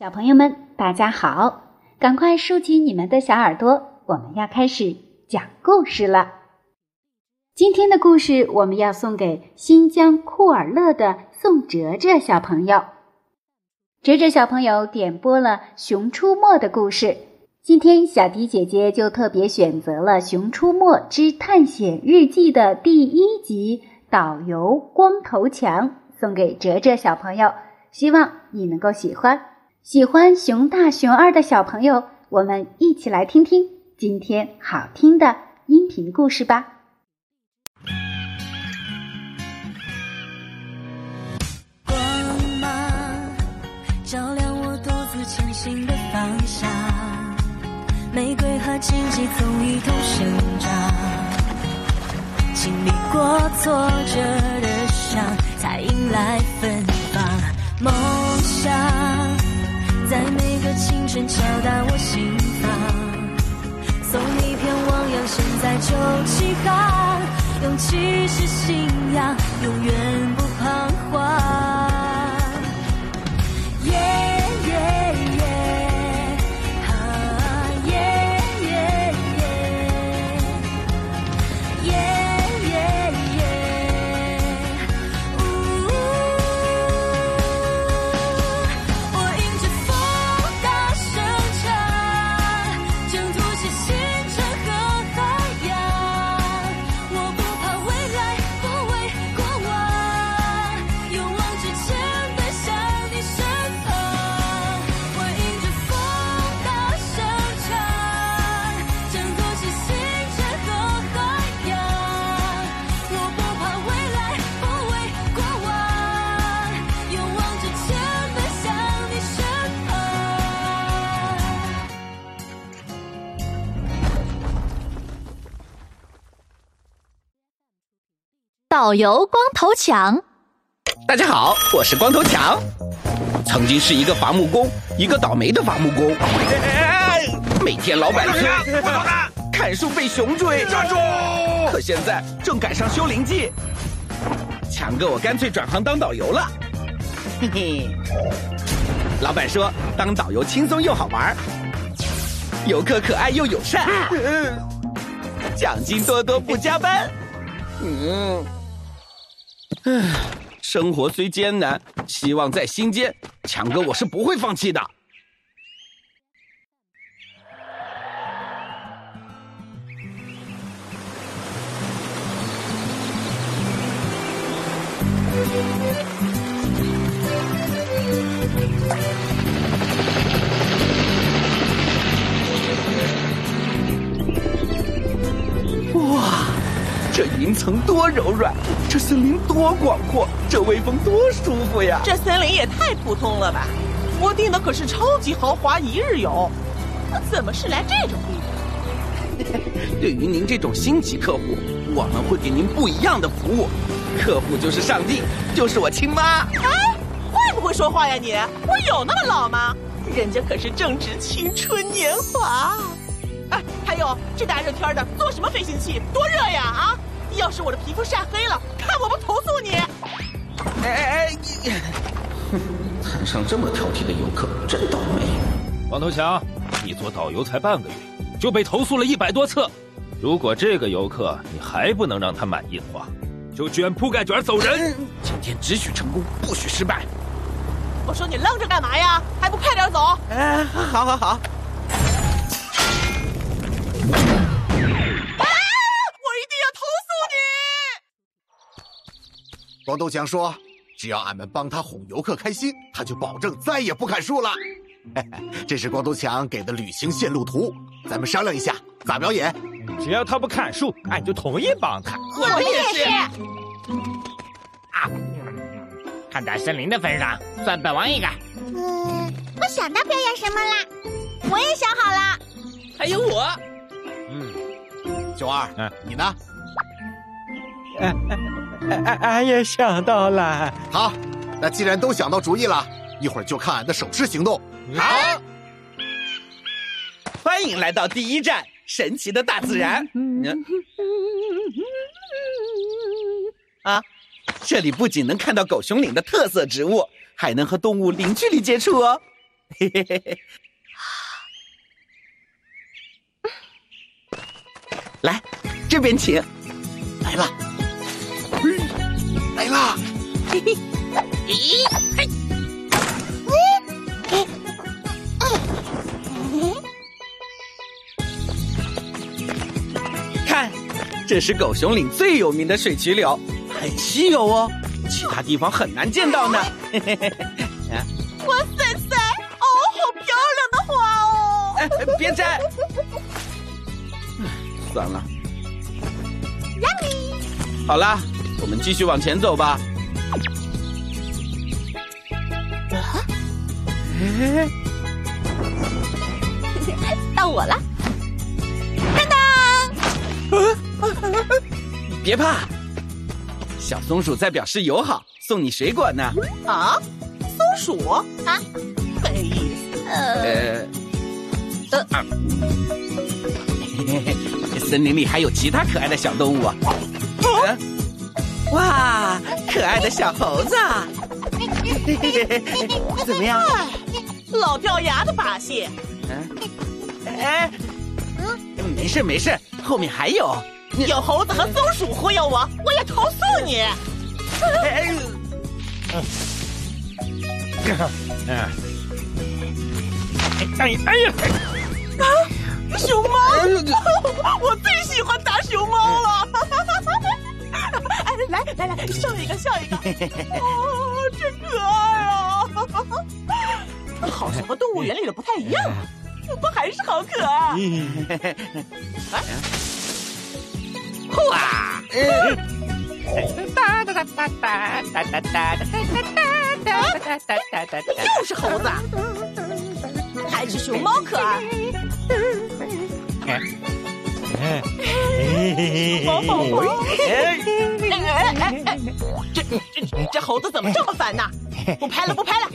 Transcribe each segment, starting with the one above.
小朋友们，大家好！赶快竖起你们的小耳朵，我们要开始讲故事了。今天的故事我们要送给新疆库尔勒的宋哲哲小朋友。哲哲小朋友点播了《熊出没》的故事，今天小迪姐姐就特别选择了《熊出没之探险日记》的第一集《导游光头强》，送给哲哲小朋友，希望你能够喜欢。喜欢熊大熊二的小朋友，我们一起来听听今天好听的音频故事吧。光芒照亮我独自前行的方向，玫瑰和荆棘总一同生长，经历过挫折的伤，才迎来芬芳。梦想。的青春敲打我心房，送你一片汪洋，现在就起航。勇气是信仰，永远不彷徨。导游光头强，大家好，我是光头强。曾经是一个伐木工，一个倒霉的伐木工。每天老板催，砍树被熊追，站住！可现在正赶上修灵季，强哥我干脆转行当导游了。嘿嘿，老板说当导游轻松又好玩，游客可爱又友善，奖金多多不加班。嗯。生活虽艰难，希望在心间。强哥，我是不会放弃的。这云层多柔软，这森林多广阔，这微风多舒服呀！这森林也太普通了吧！我订的可是超级豪华一日游，怎么是来这种地方？对于您这种星级客户，我们会给您不一样的服务。客户就是上帝，就是我亲妈。哎，会不会说话呀你？我有那么老吗？人家可是正值青春年华。哎，还有这大热天的，坐什么飞行器？多热呀！啊！要是我的皮肤晒黑了，看我不投诉你！哎哎哎，你，哼，摊上这么挑剔的游客，真倒霉。光头强，你做导游才半个月，就被投诉了一百多次。如果这个游客你还不能让他满意的话，就卷铺盖卷走人。今天只许成功，不许失败。我说你愣着干嘛呀？还不快点走？哎，好好好。光头强说：“只要俺们帮他哄游客开心，他就保证再也不砍树了。”这是光头强给的旅行线路图，咱们商量一下咋表演。只要他不砍树，俺就同意帮他。我们也是。啊，看在森林的份上，算本王一个。嗯，我想到表演什么了？我也想好了。还有我。嗯，九二，嗯，你呢？俺俺也想到了。好，那既然都想到主意了，一会儿就看俺的手势行动。好，欢迎来到第一站，神奇的大自然。啊，这里不仅能看到狗熊岭的特色植物，还能和动物零距离接触哦。嘿嘿嘿嘿。来，这边请。来了，来啦！嘿嘿，咦，嘿，看，这是狗熊岭最有名的水曲柳，很稀有哦，其他地方很难见到呢。嘿嘿嘿，哇塞塞，哦，好漂亮的花哦！哎，别摘。算了。好啦，我们继续往前走吧。啊到我了，当当！别怕，小松鼠在表示友好，送你水果呢。啊，松鼠啊，没意思。呃，呃，森林里还有其他可爱的小动物啊。哇，可爱的小猴子，怎么样？老掉牙的把戏。嗯哎，没事没事，后面还有。有猴子和松鼠忽悠我，我也投诉你。哎，哎呀，哎呀，啊，熊猫，我最喜欢打熊猫了。哎，来来来，笑一个，笑一个。哦，真可爱啊！好像和动物园里的不太一样，不过还是好可爱。哇！哒哒哒哒哒哒哒哒哒哒哒哒哒又是猴子，还是熊猫可爱。毛宝宝，哎哎哎！这这这猴子怎么这么烦呢？不拍了，不拍了！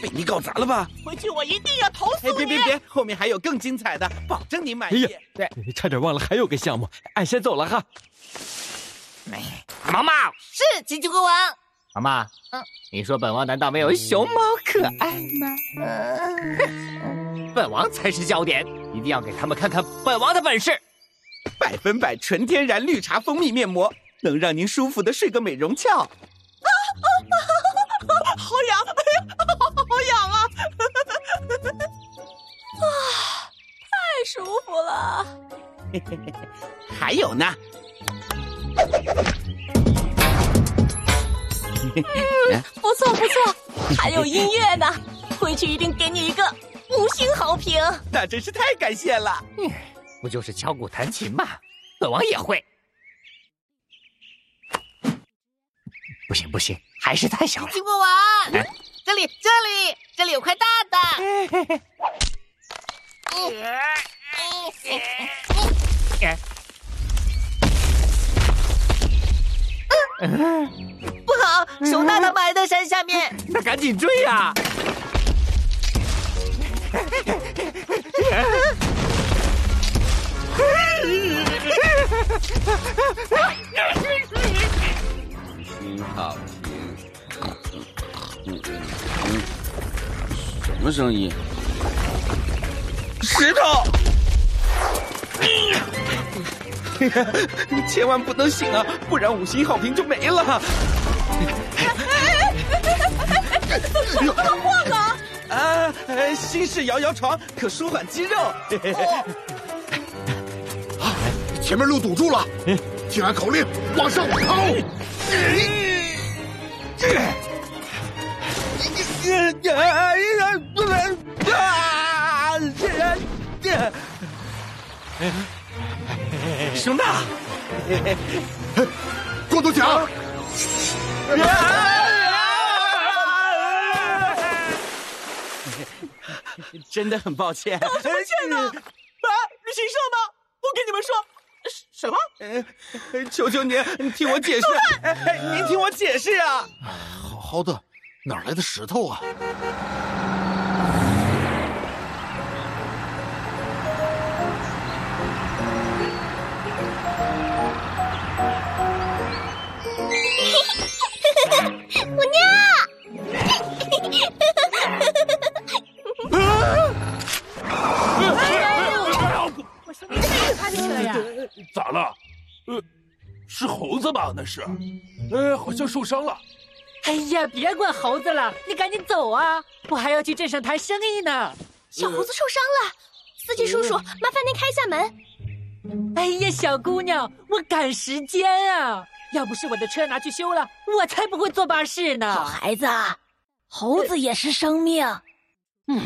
被你搞砸了吧？回去我一定要投诉你！别别别，后面还有更精彩的，保证你满意。对，差点忘了还有个项目，俺先走了哈。毛毛是吉吉国王。毛毛，你说本王难道没有熊猫可爱吗？本王才是焦点，一定要给他们看看本王的本事。百分百纯天然绿茶蜂蜜面膜，能让您舒服的睡个美容觉。啊啊啊好痒，哎呀，好痒啊！啊，太舒服了。嘿嘿嘿，还有呢。嗯，不错不错，还有音乐呢，回去一定给你一个五星好评。那真是太感谢了。不就是敲鼓弹琴吗？本王也会。不行不行，还是太小了。金国王，这里这里这里有块大的。不好，熊大大埋在山下面。那赶紧追呀！新好评，嗯嗯，什么声音？石头！你千万不能醒啊，不然五星好评就没了。怎么晃啊？啊，新式摇摇床可舒缓肌肉。啊，前面路堵住了，听俺口令，往上跑！熊大，光头强，真的很抱歉。抱歉呢？啊，旅行社吗？我跟你们说，什么？求求您，听我解释。您听我解释啊！好好的，哪来的石头啊？子吧？那是，哎，好像受伤了。哎呀，别管猴子了，你赶紧走啊！我还要去镇上谈生意呢。小猴子受伤了，司机叔叔，麻烦您开下门。哎呀，小姑娘，我赶时间啊！要不是我的车拿去修了，我才不会坐巴士呢。好孩子，猴子也是生命。嗯，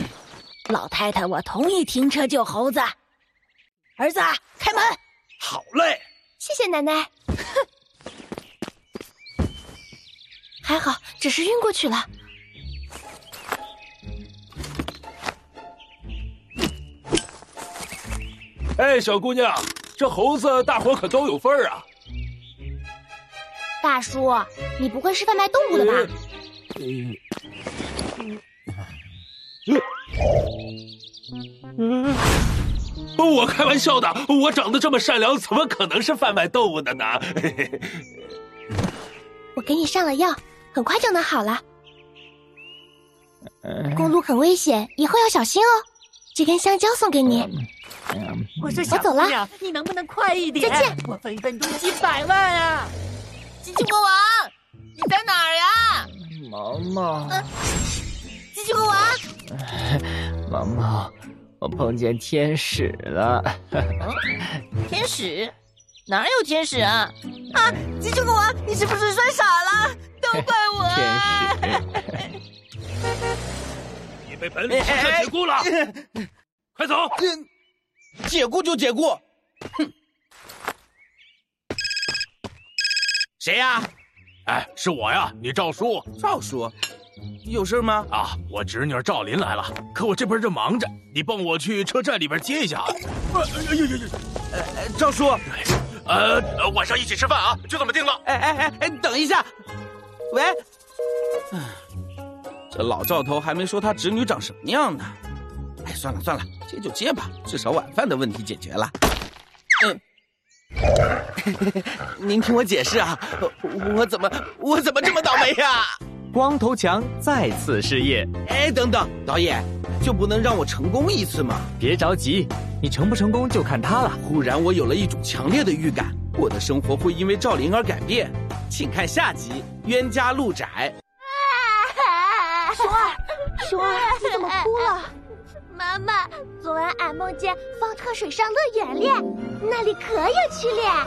老太太，我同意停车救猴子。儿子，开门。好嘞，谢谢奶奶。还好，只是晕过去了。哎，小姑娘，这猴子大伙可都有份儿啊！大叔，你不会是贩卖动物的吧？嗯，我开玩笑的，我长得这么善良，怎么可能是贩卖动物的呢？我给你上了药，很快就能好了。公路很危险，以后要小心哦。这根香蕉送给你。我说小走了，你能不能快一点？再见。我分分钟几百万啊！机器国王，你在哪儿呀？毛毛，机器国王，毛毛，我碰见天使了。天使？哪有天使啊？啊！机器国王，你是不是摔傻了？都怪我！天使，你被本领蛇解雇了，快走！解雇就解雇，哼！谁呀？哎，是我呀，你赵叔。赵叔，有事吗？啊，我侄女赵琳来了，可我这边正忙着，你帮我去车站里边接一下。哎呦呦呦！呃，赵叔，呃，晚上一起吃饭啊，就这么定了。哎哎哎哎，等一下，喂，这老赵头还没说他侄女长什么样呢。哎，算了算了，接就接吧，至少晚饭的问题解决了。嗯。您听我解释啊，我怎么我怎么这么倒霉呀？光头强再次失业。哎，等等，导演就不能让我成功一次吗？别着急，你成不成功就看他了。忽然我有了一种强烈的预感，我的生活会因为赵琳而改变。请看下集《冤家路窄》。熊儿，熊儿，你怎么哭了？妈妈，昨晚俺梦见方特水上乐园练，那里可有趣了，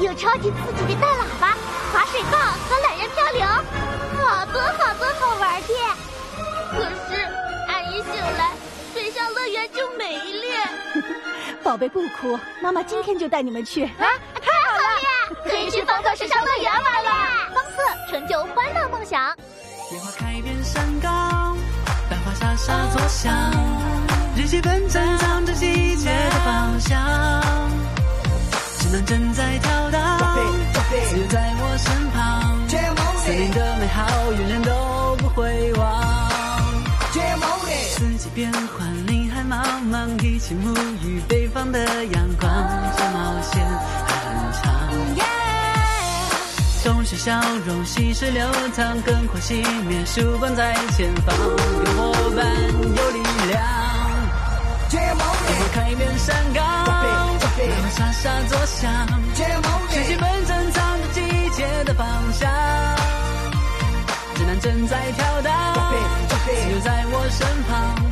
有超级刺激的大喇叭、滑水道和懒人漂流，好多好多好玩的。可是俺一醒来，水上乐园就没了。宝贝不哭，妈妈今天就带你们去。啊，可以去方特水上乐园玩了。方特，成就欢乐梦想。野花开遍山岗，繁花沙沙作响。日记本珍藏着季节的芳香，只能正在跳荡，自由在我身旁，森林的美好永远都不会忘。四季变换，林海茫茫，一起沐浴北方的阳光，这冒险常常。总是笑容，细水流淌，更快熄灭。曙光在前方，有伙伴，有力量。打破开面山岗，让沙沙作响。是基本珍藏着季节的方向，指南正在跳荡，自由在我身旁。